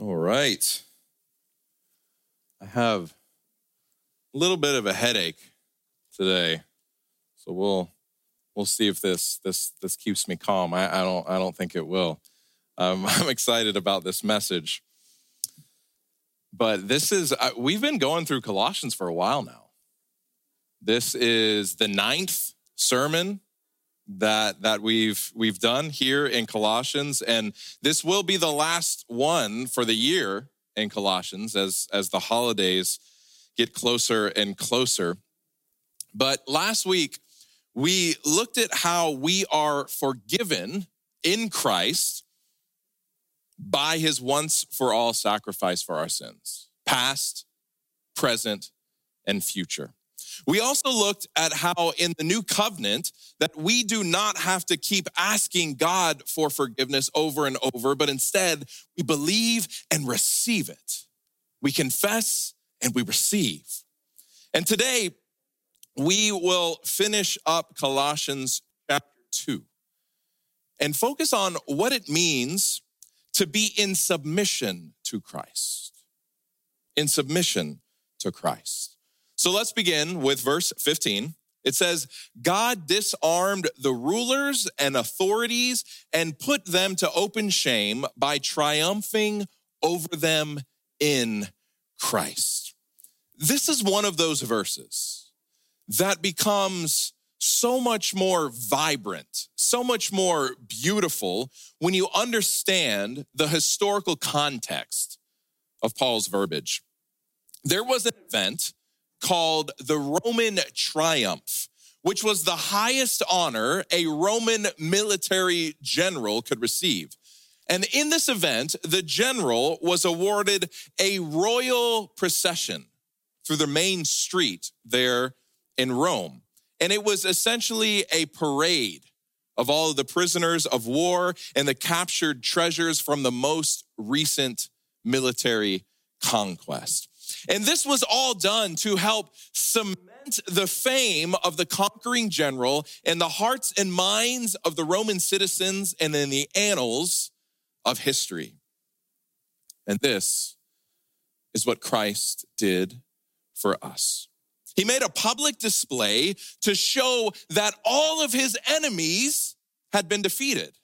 All right. I have a little bit of a headache today. So we'll we'll see if this this this keeps me calm. I, I don't I don't think it will. Um, I'm excited about this message. But this is uh, we've been going through Colossians for a while now. This is the ninth sermon that that we've we've done here in Colossians and this will be the last one for the year in Colossians as as the holidays get closer and closer. But last week we looked at how we are forgiven in Christ by his once for all sacrifice for our sins, past, present, and future. We also looked at how in the new covenant that we do not have to keep asking God for forgiveness over and over, but instead we believe and receive it. We confess and we receive. And today we will finish up Colossians chapter 2 and focus on what it means to be in submission to Christ. In submission to Christ. So let's begin with verse 15. It says, God disarmed the rulers and authorities and put them to open shame by triumphing over them in Christ. This is one of those verses that becomes so much more vibrant, so much more beautiful when you understand the historical context of Paul's verbiage. There was an event called the Roman Triumph, which was the highest honor a Roman military general could receive. And in this event, the general was awarded a royal procession through the main street there in Rome. And it was essentially a parade of all of the prisoners of war and the captured treasures from the most recent military conquest. And this was all done to help cement the fame of the conquering general in the hearts and minds of the Roman citizens and in the annals of history. And this is what Christ did for us. He made a public display to show that all of his enemies had been defeated.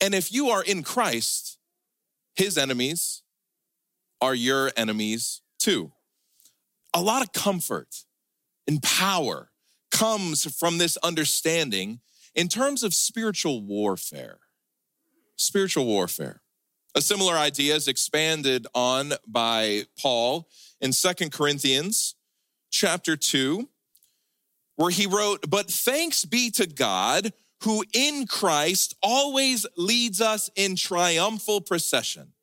And if you are in Christ, his enemies are your enemies too. A lot of comfort and power comes from this understanding in terms of spiritual warfare. Spiritual warfare. A similar idea is expanded on by Paul in Second Corinthians chapter 2, where he wrote, But thanks be to God who in Christ always leads us in triumphal procession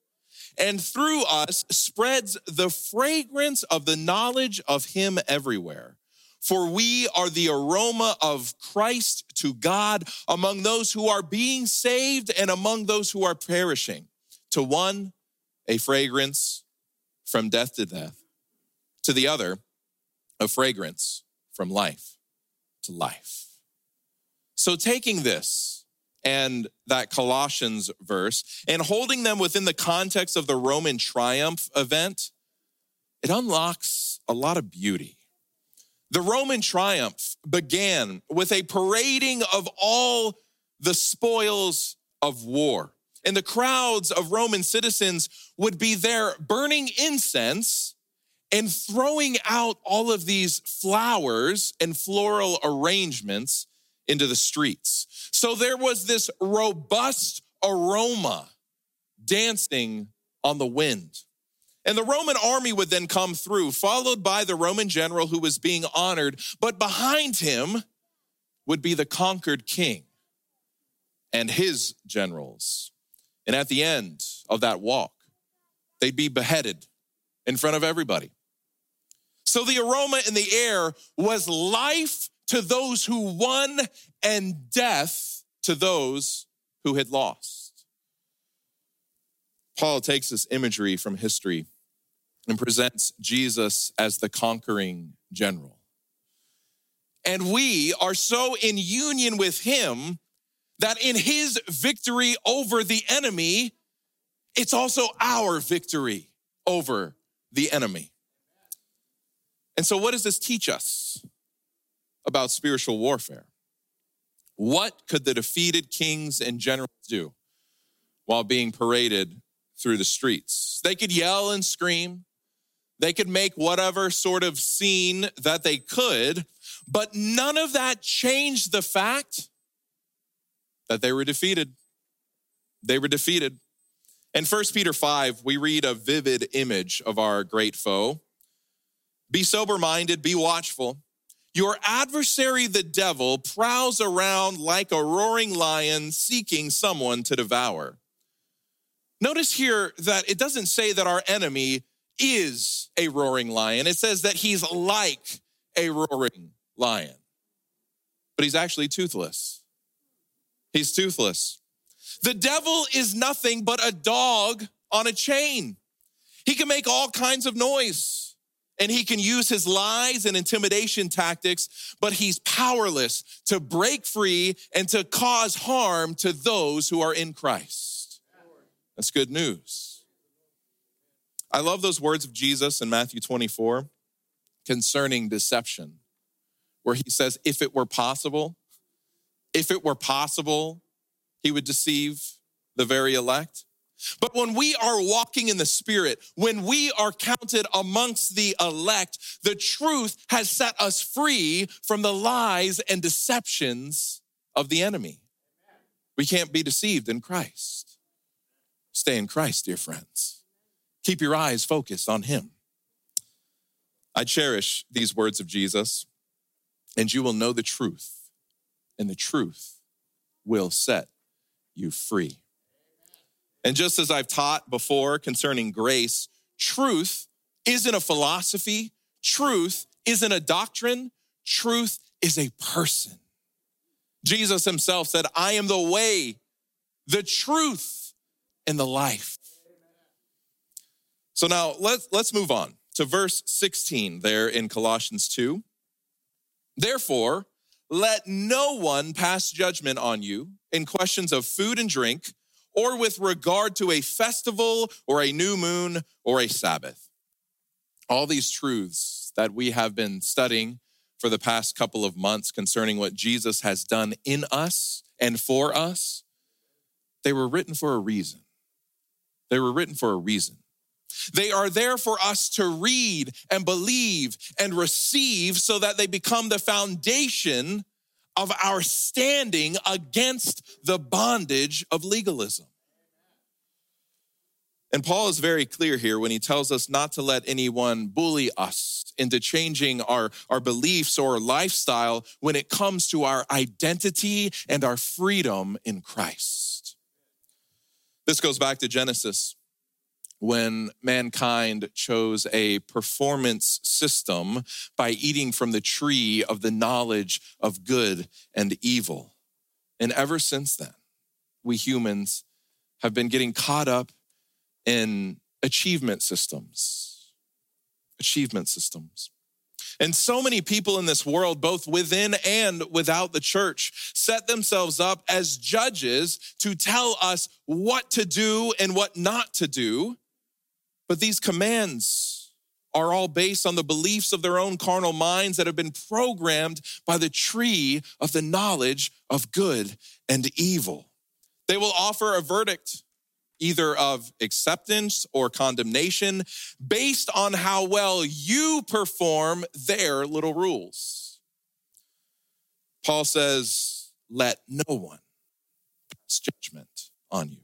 and through us spreads the fragrance of the knowledge of him everywhere. For we are the aroma of Christ to God among those who are being saved and among those who are perishing. To one, a fragrance from death to death. To the other, a fragrance from life to life. So, taking this, and that Colossians verse and holding them within the context of the Roman triumph event, it unlocks a lot of beauty. The Roman triumph began with a parading of all the spoils of war. And the crowds of Roman citizens would be there burning incense and throwing out all of these flowers and floral arrangements into the streets. So there was this robust aroma dancing on the wind. And the Roman army would then come through, followed by the Roman general who was being honored, but behind him would be the conquered king and his generals. And at the end of that walk, they'd be beheaded in front of everybody. So the aroma in the air was life to those who won and death to those who had lost. Paul takes this imagery from history and presents Jesus as the conquering general. And we are so in union with him that in his victory over the enemy, it's also our victory over the enemy. And so, what does this teach us about spiritual warfare? What could the defeated kings and generals do while being paraded through the streets? They could yell and scream. They could make whatever sort of scene that they could, but none of that changed the fact that they were defeated. They were defeated. In 1 Peter 5, we read a vivid image of our great foe. Be sober minded, be watchful. Your adversary, the devil, prowls around like a roaring lion seeking someone to devour. Notice here that it doesn't say that our enemy is a roaring lion, it says that he's like a roaring lion, but he's actually toothless. He's toothless. The devil is nothing but a dog on a chain. He can make all kinds of noise and he can use his lies and intimidation tactics, but he's powerless to break free and to cause harm to those who are in Christ. That's good news. I love those words of Jesus in Matthew 24 concerning deception, where he says, If it were possible, if it were possible, he would deceive the very elect. But when we are walking in the Spirit, when we are counted amongst the elect, the truth has set us free from the lies and deceptions of the enemy. We can't be deceived in Christ. Stay in Christ, dear friends. Keep your eyes focused on Him. I cherish these words of Jesus, and you will know the truth, and the truth will set you free. And just as I've taught before concerning grace, truth isn't a philosophy, truth isn't a doctrine, truth is a person. Jesus himself said, I am the way, the truth, and the life. So now let's, let's move on to verse 16 there in Colossians 2. Therefore, let no one pass judgment on you in questions of food and drink, or with regard to a festival or a new moon or a Sabbath. All these truths that we have been studying for the past couple of months concerning what Jesus has done in us and for us, they were written for a reason. They were written for a reason. They are there for us to read and believe and receive so that they become the foundation of our standing against the bondage of legalism. And Paul is very clear here when he tells us not to let anyone bully us into changing our, our beliefs or lifestyle when it comes to our identity and our freedom in Christ. This goes back to Genesis when mankind chose a performance system by eating from the tree of the knowledge of good and evil. And ever since then, we humans have been getting caught up in achievement systems. Achievement systems. And so many people in this world, both within and without the church, set themselves up as judges to tell us what to do and what not to do. But these commands are all based on the beliefs of their own carnal minds that have been programmed by the tree of the knowledge of good and evil. They will offer a verdict either of acceptance or condemnation based on how well you perform their little rules. Paul says, let no one pass judgment on you.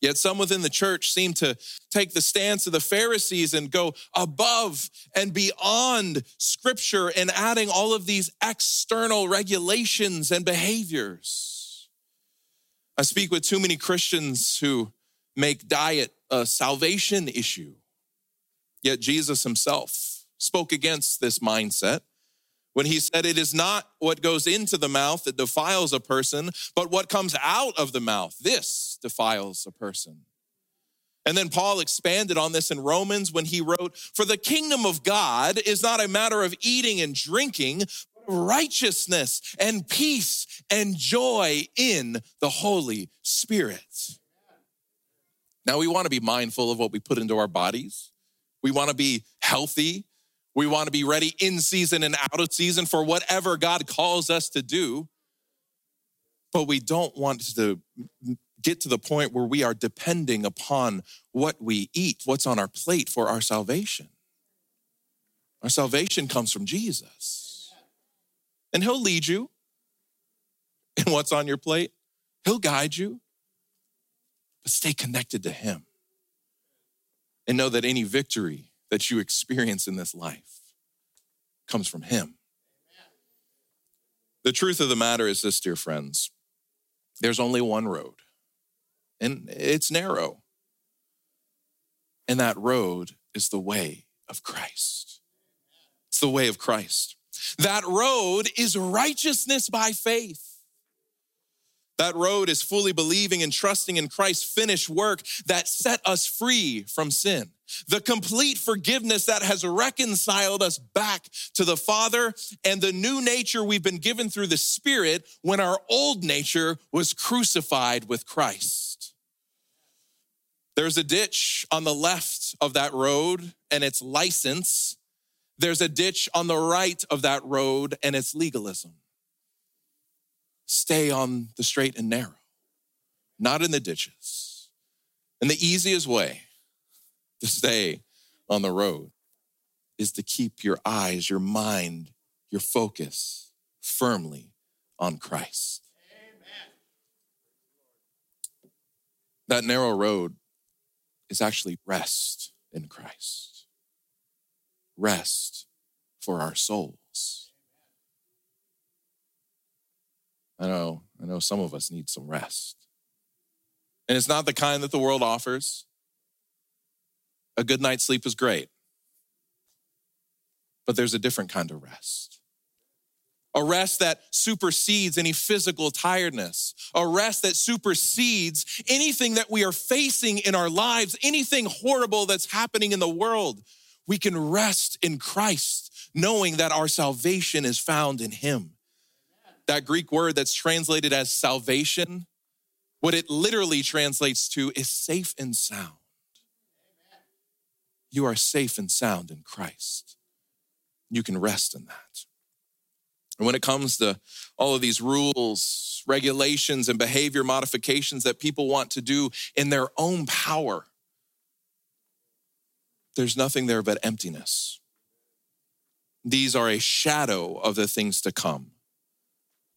Yet some within the church seem to take the stance of the Pharisees and go above and beyond scripture and adding all of these external regulations and behaviors. I speak with too many Christians who make diet a salvation issue. Yet Jesus himself spoke against this mindset when he said, It is not what goes into the mouth that defiles a person, but what comes out of the mouth. This defiles a person. And then Paul expanded on this in Romans when he wrote, For the kingdom of God is not a matter of eating and drinking, but righteousness and peace and joy in the Holy Spirit. Now, we want to be mindful of what we put into our bodies. We want to be healthy. We want to be ready in season and out of season for whatever God calls us to do. But we don't want to get to the point where we are depending upon what we eat, what's on our plate for our salvation. Our salvation comes from Jesus. And He'll lead you in what's on your plate, He'll guide you. But stay connected to Him and know that any victory that you experience in this life comes from Him. The truth of the matter is this, dear friends there's only one road, and it's narrow. And that road is the way of Christ. It's the way of Christ. That road is righteousness by faith. That road is fully believing and trusting in Christ's finished work that set us free from sin. The complete forgiveness that has reconciled us back to the Father and the new nature we've been given through the Spirit when our old nature was crucified with Christ. There's a ditch on the left of that road and it's license. There's a ditch on the right of that road and it's legalism stay on the straight and narrow, not in the ditches. And the easiest way to stay on the road is to keep your eyes, your mind, your focus firmly on Christ. Amen. That narrow road is actually rest in Christ, rest for our souls. I know, I know some of us need some rest. And it's not the kind that the world offers. A good night's sleep is great, but there's a different kind of rest. A rest that supersedes any physical tiredness. A rest that supersedes anything that we are facing in our lives, anything horrible that's happening in the world. We can rest in Christ, knowing that our salvation is found in Him that Greek word that's translated as salvation, what it literally translates to is safe and sound. You are safe and sound in Christ. You can rest in that. And when it comes to all of these rules, regulations, and behavior modifications that people want to do in their own power, there's nothing there but emptiness. These are a shadow of the things to come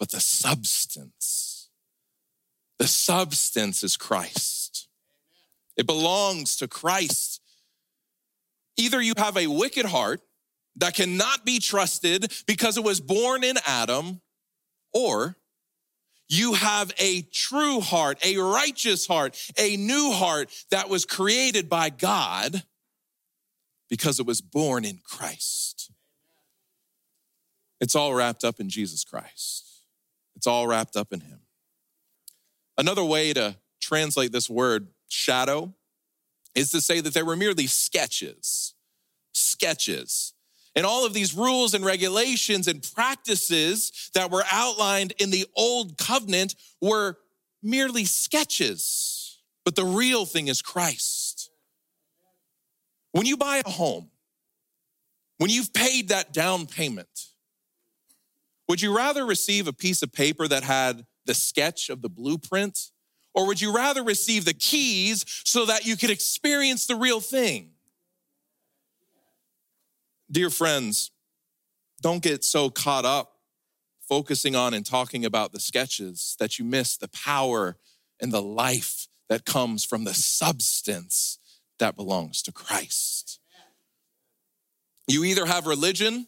but the substance. The substance is Christ. It belongs to Christ. Either you have a wicked heart that cannot be trusted because it was born in Adam, or you have a true heart, a righteous heart, a new heart that was created by God because it was born in Christ. It's all wrapped up in Jesus Christ. It's all wrapped up in him. Another way to translate this word shadow is to say that they were merely sketches, sketches. And all of these rules and regulations and practices that were outlined in the old covenant were merely sketches. But the real thing is Christ. When you buy a home, when you've paid that down payment, would you rather receive a piece of paper that had the sketch of the blueprint? Or would you rather receive the keys so that you could experience the real thing? Dear friends, don't get so caught up focusing on and talking about the sketches that you miss the power and the life that comes from the substance that belongs to Christ. You either have religion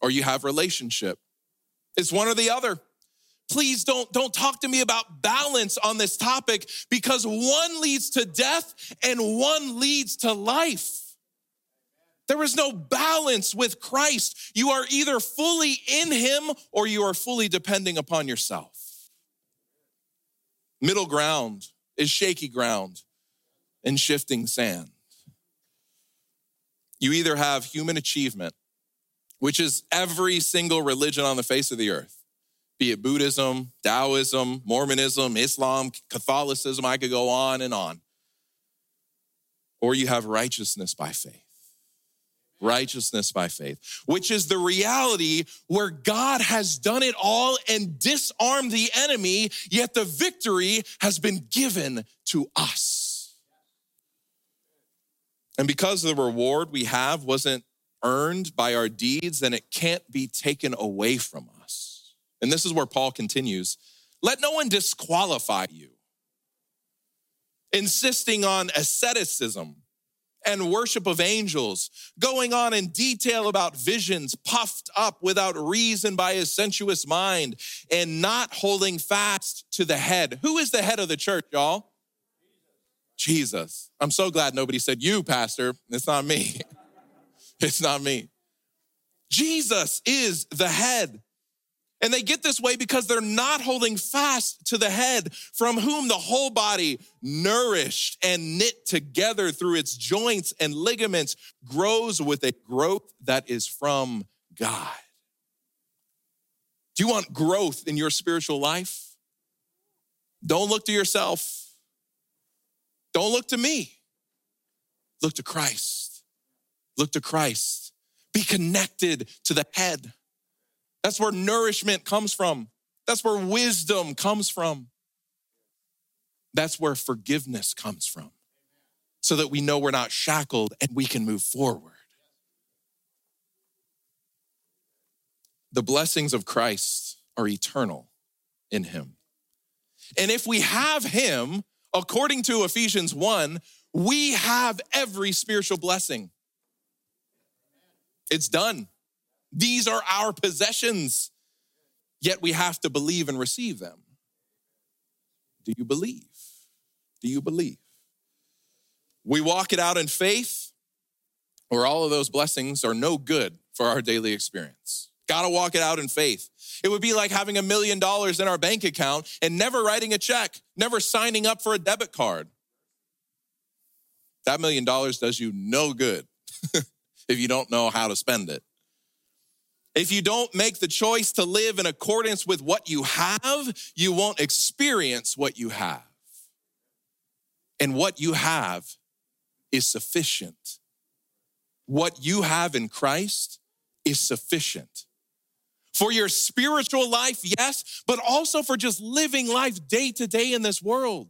or you have relationship. It's one or the other. Please don't, don't talk to me about balance on this topic because one leads to death and one leads to life. There is no balance with Christ. You are either fully in Him or you are fully depending upon yourself. Middle ground is shaky ground and shifting sand. You either have human achievement which is every single religion on the face of the earth, be it Buddhism, Taoism, Mormonism, Islam, Catholicism, I could go on and on. or you have righteousness by faith. Righteousness by faith, which is the reality where God has done it all and disarmed the enemy, yet the victory has been given to us. And because the reward we have wasn't earned by our deeds, then it can't be taken away from us. And this is where Paul continues let no one disqualify you, insisting on asceticism and worship of angels, going on in detail about visions puffed up without reason by his sensuous mind, and not holding fast to the head. Who is the head of the church, y'all? Jesus. I'm so glad nobody said you, Pastor. It's not me. It's not me. Jesus is the head. And they get this way because they're not holding fast to the head, from whom the whole body, nourished and knit together through its joints and ligaments, grows with a growth that is from God. Do you want growth in your spiritual life? Don't look to yourself. Don't look to me. Look to Christ. Look to Christ. Be connected to the head. That's where nourishment comes from. That's where wisdom comes from. That's where forgiveness comes from. So that we know we're not shackled and we can move forward. The blessings of Christ are eternal in Him. And if we have Him, according to Ephesians 1, we have every spiritual blessing. It's done. These are our possessions, yet we have to believe and receive them. Do you believe? Do you believe? We walk it out in faith, or all of those blessings are no good for our daily experience. Gotta walk it out in faith. It would be like having a million dollars in our bank account and never writing a check, never signing up for a debit card. That million dollars does you no good if you don't know how to spend it. If you don't make the choice to live in accordance with what you have, you won't experience what you have. And what you have is sufficient. What you have in Christ is sufficient. For your spiritual life, yes, but also for just living life day to day in this world.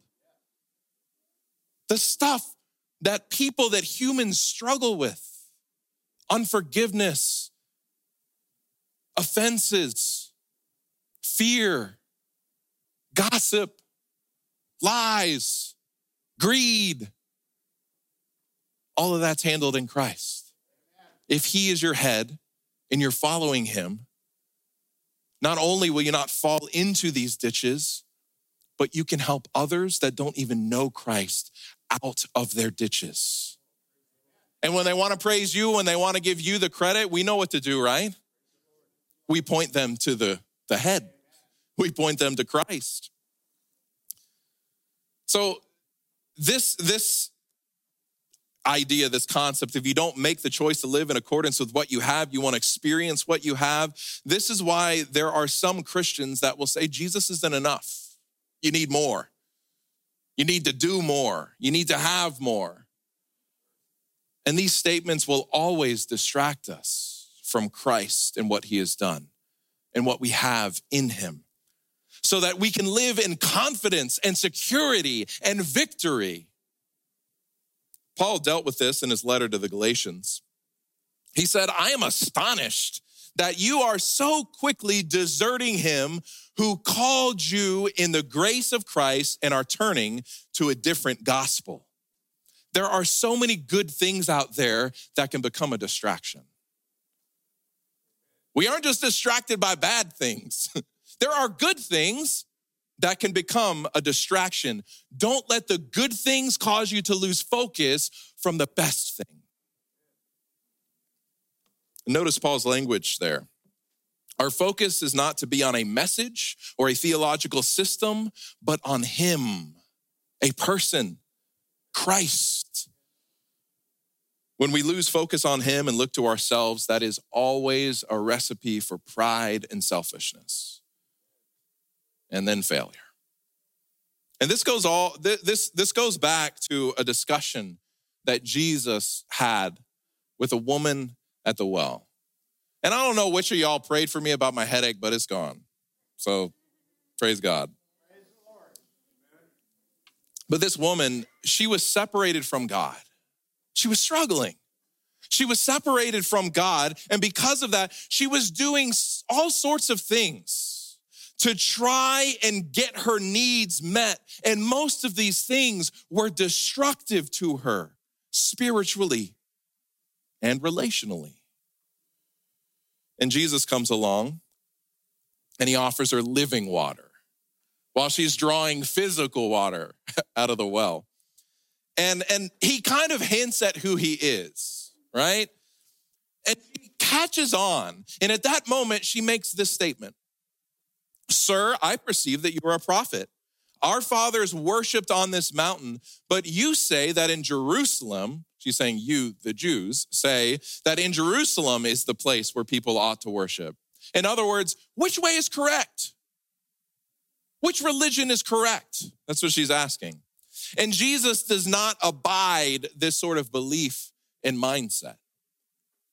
The stuff that people, that humans struggle with unforgiveness, offenses, fear, gossip, lies, greed. All of that's handled in Christ. If He is your head and you're following Him, not only will you not fall into these ditches, but you can help others that don't even know Christ out of their ditches. And when they want to praise you, when they want to give you the credit, we know what to do, right? we point them to the, the head. We point them to Christ. So this, this idea, this concept, if you don't make the choice to live in accordance with what you have, you want to experience what you have. This is why there are some Christians that will say Jesus isn't enough. You need more. You need to do more. You need to have more. And these statements will always distract us from Christ and what he has done and what we have in him so that we can live in confidence and security and victory. Paul dealt with this in his letter to the Galatians. He said, I am astonished that you are so quickly deserting him who called you in the grace of Christ and are turning to a different gospel. There are so many good things out there that can become a distraction. We aren't just distracted by bad things. there are good things that can become a distraction. Don't let the good things cause you to lose focus from the best thing. Notice Paul's language there. Our focus is not to be on a message or a theological system, but on Him, a person, Christ. When we lose focus on Him and look to ourselves, that is always a recipe for pride and selfishness, and then failure. And this goes all this this goes back to a discussion that Jesus had with a woman at the well. And I don't know which of y'all prayed for me about my headache, but it's gone. So praise God. But this woman, she was separated from God. She was struggling. She was separated from God. And because of that, she was doing all sorts of things to try and get her needs met. And most of these things were destructive to her spiritually and relationally. And Jesus comes along and he offers her living water while she's drawing physical water out of the well. And, and he kind of hints at who he is, right? And he catches on. And at that moment, she makes this statement Sir, I perceive that you are a prophet. Our fathers worshiped on this mountain, but you say that in Jerusalem, she's saying you, the Jews, say that in Jerusalem is the place where people ought to worship. In other words, which way is correct? Which religion is correct? That's what she's asking. And Jesus does not abide this sort of belief and mindset.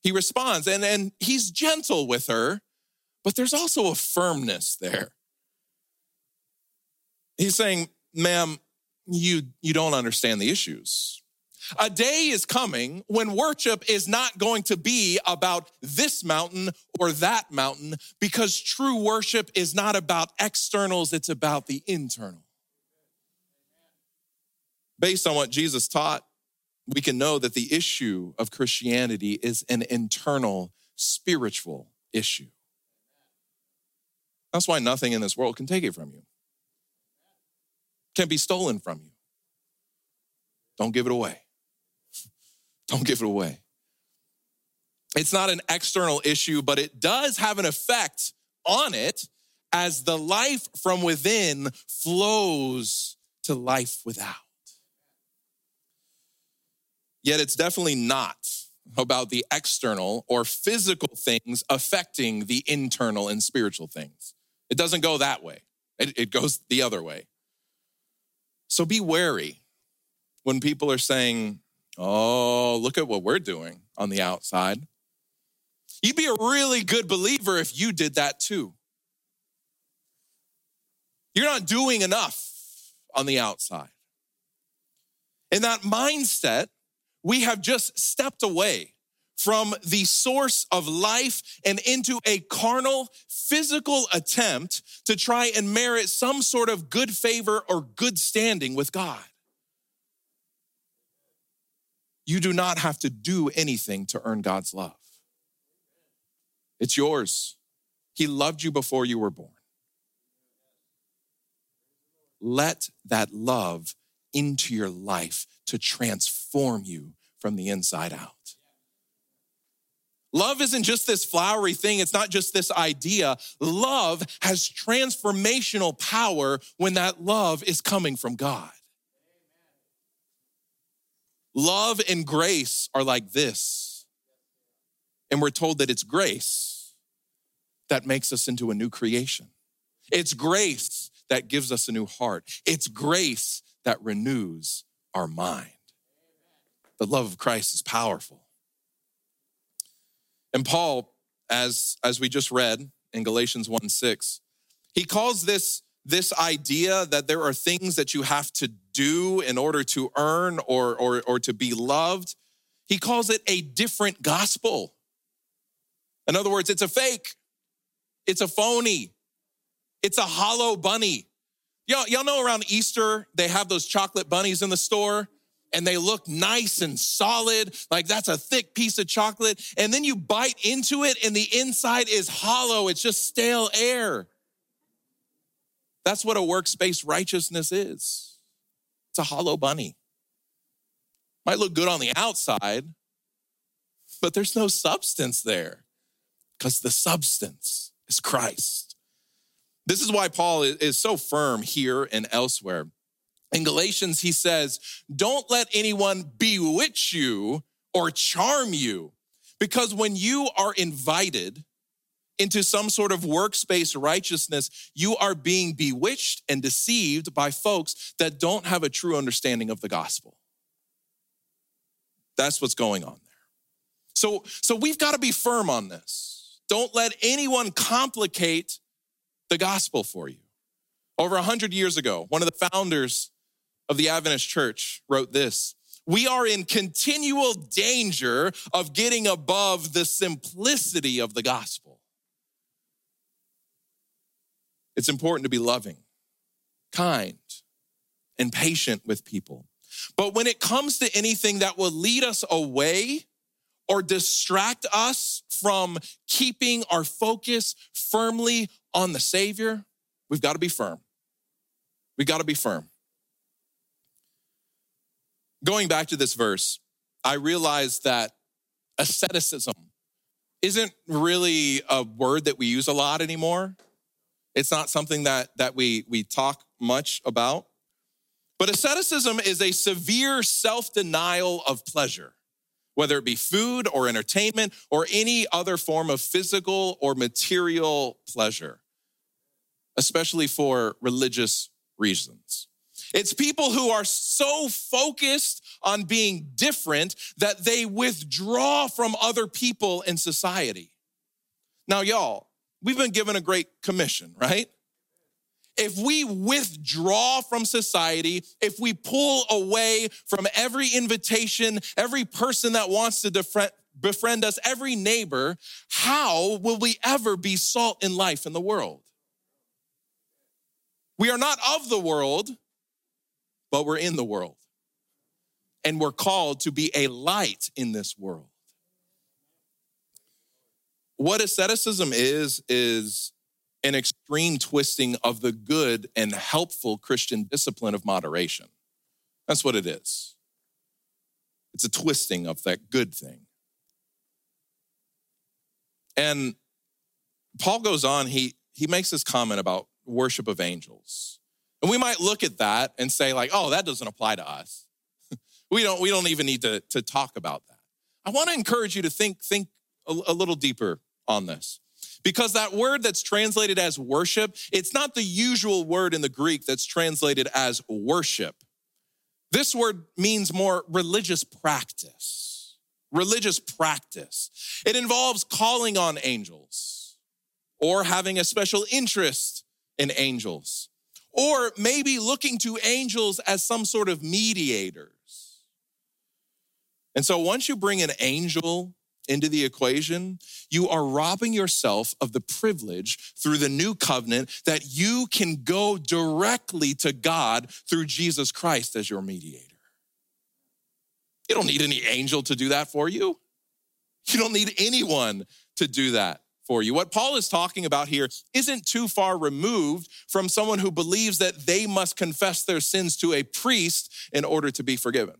He responds and, and he's gentle with her, but there's also a firmness there. He's saying, ma'am, you, you don't understand the issues. A day is coming when worship is not going to be about this mountain or that mountain because true worship is not about externals, it's about the internal. Based on what Jesus taught, we can know that the issue of Christianity is an internal spiritual issue. That's why nothing in this world can take it from you, can be stolen from you. Don't give it away. Don't give it away. It's not an external issue, but it does have an effect on it as the life from within flows to life without. Yet it's definitely not about the external or physical things affecting the internal and spiritual things. It doesn't go that way, it, it goes the other way. So be wary when people are saying, Oh, look at what we're doing on the outside. You'd be a really good believer if you did that too. You're not doing enough on the outside. In that mindset, we have just stepped away from the source of life and into a carnal, physical attempt to try and merit some sort of good favor or good standing with God. You do not have to do anything to earn God's love. It's yours. He loved you before you were born. Let that love into your life to transform you from the inside out. Love isn't just this flowery thing, it's not just this idea. Love has transformational power when that love is coming from God. Love and grace are like this. And we're told that it's grace that makes us into a new creation. It's grace that gives us a new heart. It's grace that renews our mind. The love of Christ is powerful. And Paul, as, as we just read in Galatians 1 6, he calls this this idea that there are things that you have to do in order to earn or, or, or to be loved, he calls it a different gospel. In other words, it's a fake, it's a phony, it's a hollow bunny. Y'all, y'all know around Easter, they have those chocolate bunnies in the store and they look nice and solid, like that's a thick piece of chocolate. And then you bite into it and the inside is hollow, it's just stale air. That's what a works-based righteousness is. It's a hollow bunny. Might look good on the outside, but there's no substance there because the substance is Christ. This is why Paul is so firm here and elsewhere. In Galatians, he says, Don't let anyone bewitch you or charm you, because when you are invited into some sort of works-based righteousness, you are being bewitched and deceived by folks that don't have a true understanding of the gospel. That's what's going on there. So, so we've got to be firm on this. Don't let anyone complicate the gospel for you. Over a hundred years ago, one of the founders of the Adventist church wrote this. We are in continual danger of getting above the simplicity of the gospel. It's important to be loving, kind, and patient with people. But when it comes to anything that will lead us away or distract us from keeping our focus firmly on the Savior, we've got to be firm. We've got to be firm. Going back to this verse, I realized that asceticism isn't really a word that we use a lot anymore. It's not something that, that we, we talk much about. But asceticism is a severe self denial of pleasure, whether it be food or entertainment or any other form of physical or material pleasure, especially for religious reasons. It's people who are so focused on being different that they withdraw from other people in society. Now, y'all, we've been given a great commission, right? if we withdraw from society, if we pull away from every invitation, every person that wants to befriend us, every neighbor, how will we ever be salt in life in the world? We are not of the world, but we're in the world. And we're called to be a light in this world. What asceticism is, is an extreme twisting of the good and helpful Christian discipline of moderation. That's what it is. It's a twisting of that good thing. And Paul goes on, he, he makes this comment about worship of angels. And we might look at that and say, like, oh, that doesn't apply to us. we, don't, we don't even need to, to talk about that. I want to encourage you to think, think a, a little deeper on this. Because that word that's translated as worship, it's not the usual word in the Greek that's translated as worship. This word means more religious practice. Religious practice. It involves calling on angels or having a special interest in angels or maybe looking to angels as some sort of mediators. And so once you bring an angel into the equation, you are robbing yourself of the privilege through the new covenant that you can go directly to God through Jesus Christ as your mediator. You don't need any angel to do that for you. You don't need anyone to do that for you. What Paul is talking about here isn't too far removed from someone who believes that they must confess their sins to a priest in order to be forgiven.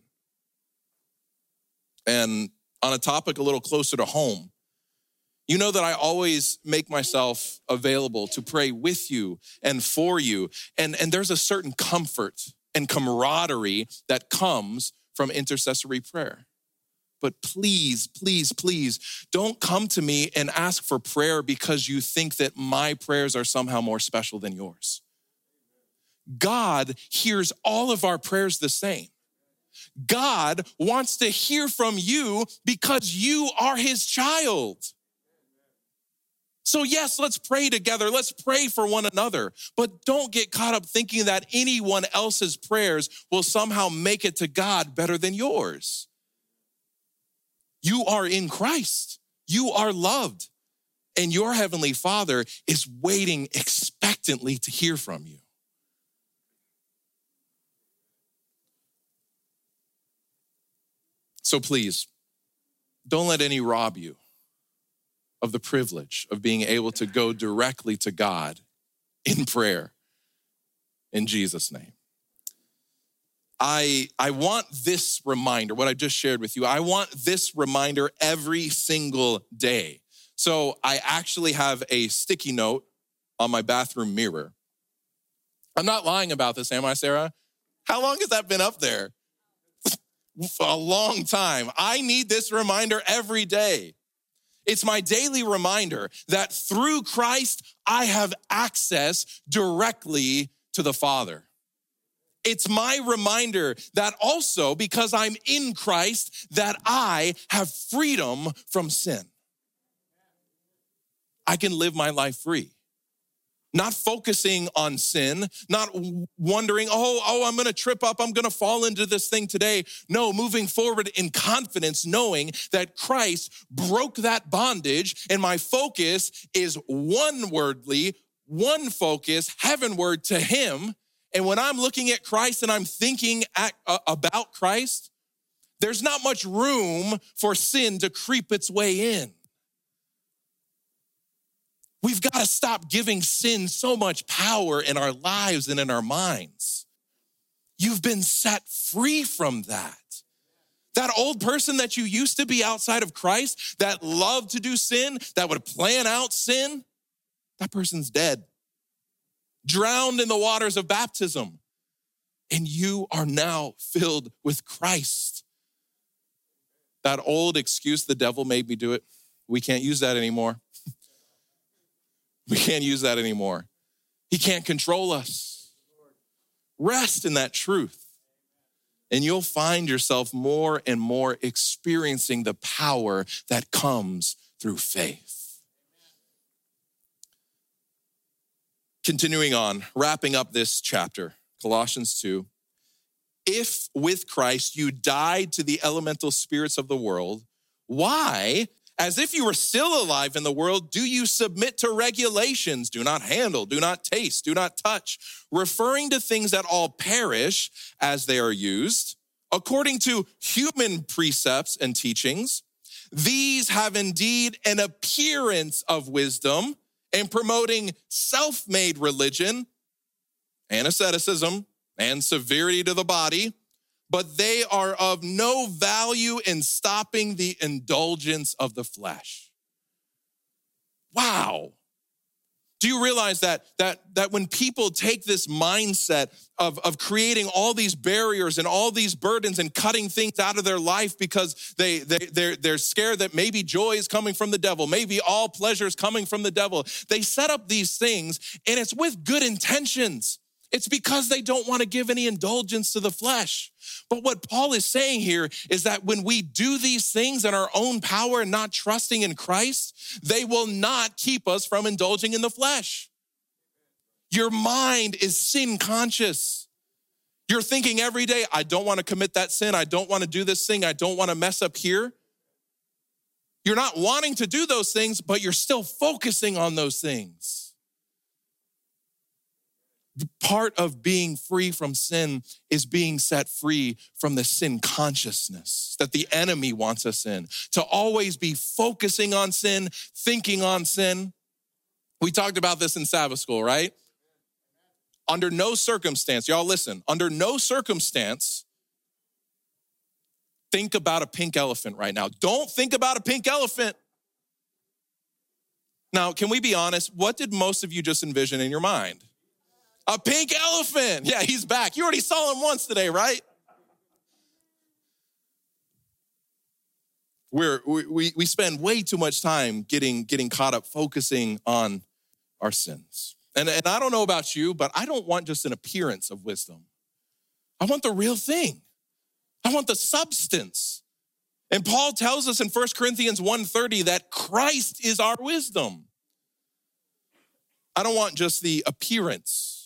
And on a topic a little closer to home. You know that I always make myself available to pray with you and for you. And, and there's a certain comfort and camaraderie that comes from intercessory prayer. But please, please, please don't come to me and ask for prayer because you think that my prayers are somehow more special than yours. God hears all of our prayers the same. God wants to hear from you because you are his child. So, yes, let's pray together. Let's pray for one another. But don't get caught up thinking that anyone else's prayers will somehow make it to God better than yours. You are in Christ, you are loved, and your heavenly Father is waiting expectantly to hear from you. So please, don't let any rob you of the privilege of being able to go directly to God in prayer in Jesus' name. I, I want this reminder, what I just shared with you, I want this reminder every single day. So I actually have a sticky note on my bathroom mirror. I'm not lying about this, am I, Sarah? How long has that been up there? For a long time. I need this reminder every day. It's my daily reminder that through Christ, I have access directly to the Father. It's my reminder that also because I'm in Christ, that I have freedom from sin. I can live my life free. Not focusing on sin, not wondering, oh, oh, I'm gonna trip up, I'm gonna fall into this thing today. No, moving forward in confidence, knowing that Christ broke that bondage, and my focus is one wordly, one focus, heavenward to Him. And when I'm looking at Christ and I'm thinking at, uh, about Christ, there's not much room for sin to creep its way in. We've got to stop giving sin so much power in our lives and in our minds. You've been set free from that. That old person that you used to be outside of Christ, that loved to do sin, that would plan out sin, that person's dead, drowned in the waters of baptism. And you are now filled with Christ. That old excuse, the devil made me do it, we can't use that anymore. We can't use that anymore. He can't control us. Rest in that truth. And you'll find yourself more and more experiencing the power that comes through faith. Continuing on, wrapping up this chapter, Colossians 2. If with Christ you died to the elemental spirits of the world, why as if you were still alive in the world, do you submit to regulations? Do not handle, do not taste, do not touch, referring to things that all perish as they are used, according to human precepts and teachings. These have indeed an appearance of wisdom in promoting self made religion and asceticism and severity to the body but they are of no value in stopping the indulgence of the flesh. Wow. Do you realize that, that, that when people take this mindset of, of creating all these barriers and all these burdens and cutting things out of their life because they, they, they're, they're scared that maybe joy is coming from the devil, maybe all pleasure is coming from the devil, they set up these things and it's with good intentions. It's because they don't want to give any indulgence to the flesh. But what Paul is saying here is that when we do these things in our own power and not trusting in Christ, they will not keep us from indulging in the flesh. Your mind is sin conscious. You're thinking every day, I don't want to commit that sin. I don't want to do this thing. I don't want to mess up here. You're not wanting to do those things, but you're still focusing on those things part of being free from sin is being set free from the sin consciousness that the enemy wants us in. To always be focusing on sin, thinking on sin. We talked about this in Sabbath school, right? Under no circumstance, y'all listen, under no circumstance, think about a pink elephant right now. Don't think about a pink elephant. Now, can we be honest? What did most of you just envision in your mind? A pink elephant. Yeah, he's back. You already saw him once today, right? We're, we, we spend way too much time getting, getting caught up focusing on our sins. And, and I don't know about you, but I don't want just an appearance of wisdom. I want the real thing. I want the substance. And Paul tells us in 1 Corinthians 1:30 that Christ is our wisdom. I don't want just the appearance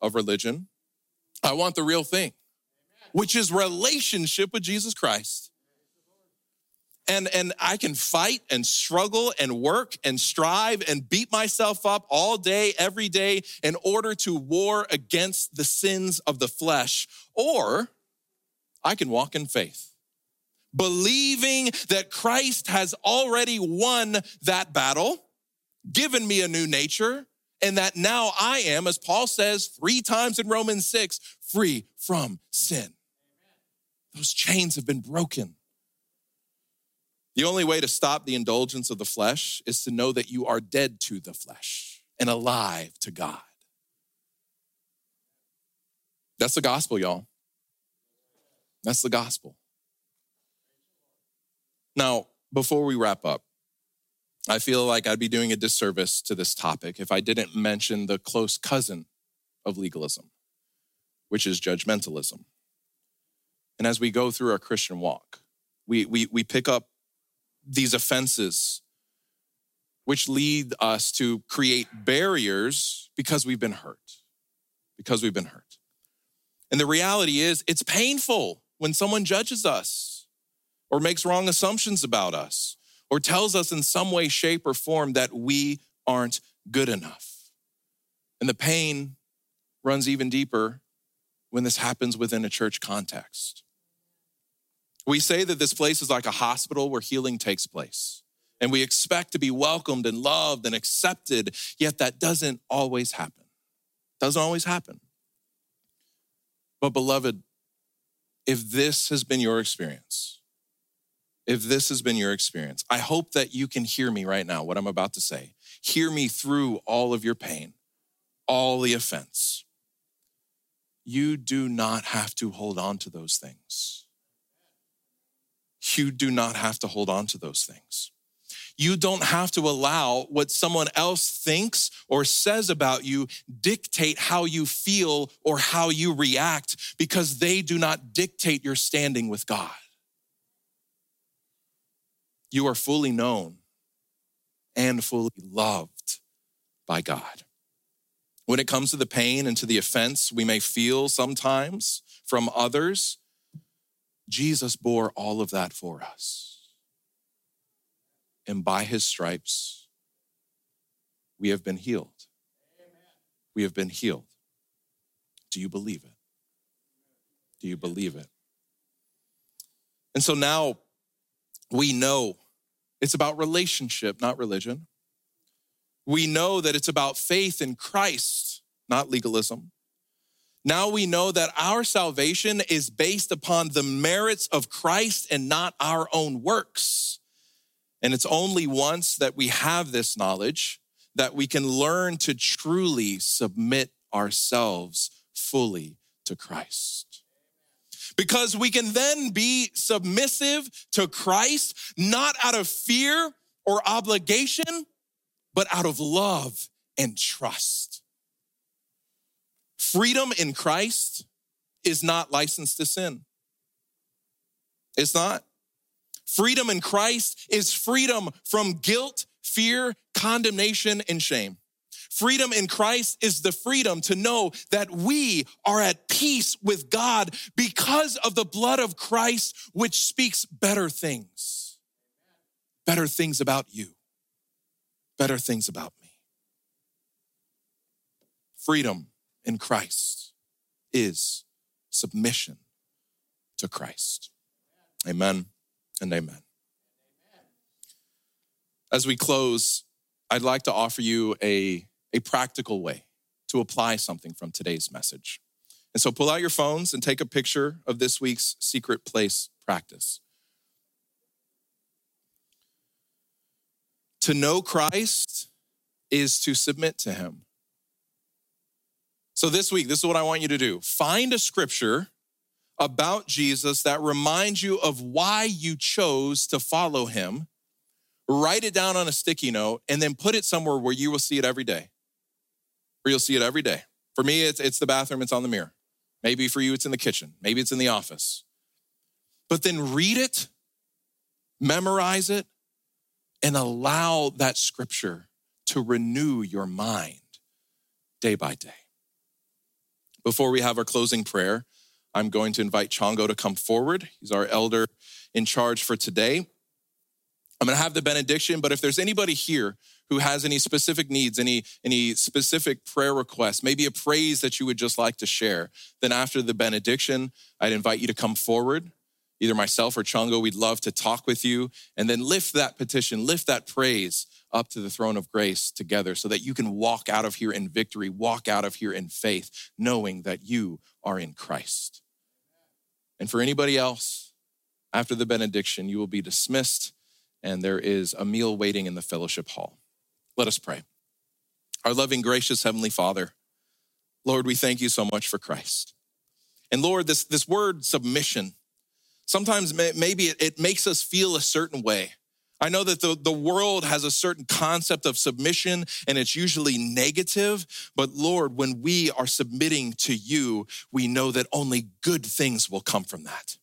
of religion. I want the real thing, which is relationship with Jesus Christ. And, and I can fight and struggle and work and strive and beat myself up all day, every day in order to war against the sins of the flesh. Or I can walk in faith, believing that Christ has already won that battle, given me a new nature, and that now I am, as Paul says three times in Romans 6, free from sin. Those chains have been broken. The only way to stop the indulgence of the flesh is to know that you are dead to the flesh and alive to God. That's the gospel, y'all. That's the gospel. Now, before we wrap up, I feel like I'd be doing a disservice to this topic if I didn't mention the close cousin of legalism, which is judgmentalism. And as we go through our Christian walk, we, we, we pick up these offenses which lead us to create barriers because we've been hurt. Because we've been hurt. And the reality is, it's painful when someone judges us or makes wrong assumptions about us or tells us in some way, shape, or form that we aren't good enough. And the pain runs even deeper when this happens within a church context. We say that this place is like a hospital where healing takes place. And we expect to be welcomed and loved and accepted, yet that doesn't always happen. Doesn't always happen. But, beloved, if this has been your experience, if this has been your experience, I hope that you can hear me right now, what I'm about to say. Hear me through all of your pain, all the offense. You do not have to hold on to those things. You do not have to hold on to those things. You don't have to allow what someone else thinks or says about you dictate how you feel or how you react because they do not dictate your standing with God. You are fully known and fully loved by God. When it comes to the pain and to the offense we may feel sometimes from others, Jesus bore all of that for us and by his stripes, we have been healed. We have been healed. Do you believe it? Do you believe it? And so now we know it's about relationship, not religion. We know that it's about faith in Christ, not legalism. Now we know that our salvation is based upon the merits of Christ and not our own works. And it's only once that we have this knowledge that we can learn to truly submit ourselves fully to Christ. Because we can then be submissive to Christ, not out of fear or obligation, but out of love and trust. Freedom in Christ is not license to sin. It's not. Freedom in Christ is freedom from guilt, fear, condemnation, and shame. Freedom in Christ is the freedom to know that we are at peace with God because of the blood of Christ, which speaks better things. Better things about you, better things about me. Freedom in Christ is submission to Christ. Amen and amen. As we close, I'd like to offer you a, a practical way to apply something from today's message. And so pull out your phones and take a picture of this week's secret place practice. To know Christ is to submit to him. So this week, this is what I want you to do find a scripture about Jesus that reminds you of why you chose to follow him, write it down on a sticky note, and then put it somewhere where you will see it every day. Where you'll see it every day. For me, it's, it's the bathroom, it's on the mirror. Maybe for you, it's in the kitchen. Maybe it's in the office. But then read it, memorize it, and allow that scripture to renew your mind day by day. Before we have our closing prayer, I'm going to invite Chongo to come forward. He's our elder in charge for today. I'm going to have the benediction, but if there's anybody here who has any specific needs, any, any specific prayer requests, maybe a praise that you would just like to share, then after the benediction, I'd invite you to come forward. Either myself or Chongo, we'd love to talk with you and then lift that petition, lift that praise up to the throne of grace together so that you can walk out of here in victory, walk out of here in faith, knowing that you are in Christ. And for anybody else, after the benediction, you will be dismissed and there is a meal waiting in the fellowship hall. Let us pray. Our loving, gracious Heavenly Father, Lord, we thank you so much for Christ. And Lord, this, this word submission, sometimes maybe it, it makes us feel a certain way. I know that the, the world has a certain concept of submission and it's usually negative. But Lord, when we are submitting to you, we know that only good things will come from that.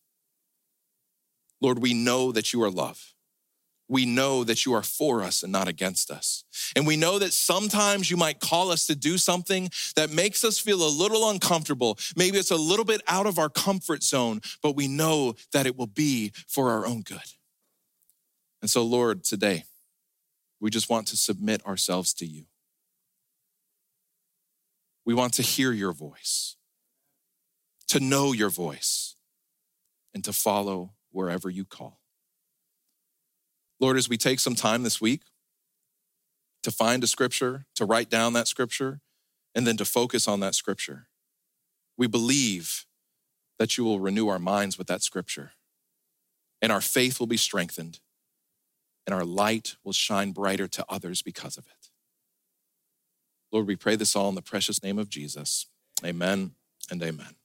Lord, we know that you are love. We know that you are for us and not against us. And we know that sometimes you might call us to do something that makes us feel a little uncomfortable. Maybe it's a little bit out of our comfort zone, but we know that it will be for our own good. And so, Lord, today, we just want to submit ourselves to you. We want to hear your voice, to know your voice, and to follow wherever you call. Lord, as we take some time this week to find a scripture, to write down that scripture, and then to focus on that scripture, we believe that you will renew our minds with that scripture, and our faith will be strengthened, and our light will shine brighter to others because of it. Lord, we pray this all in the precious name of Jesus. Amen and amen.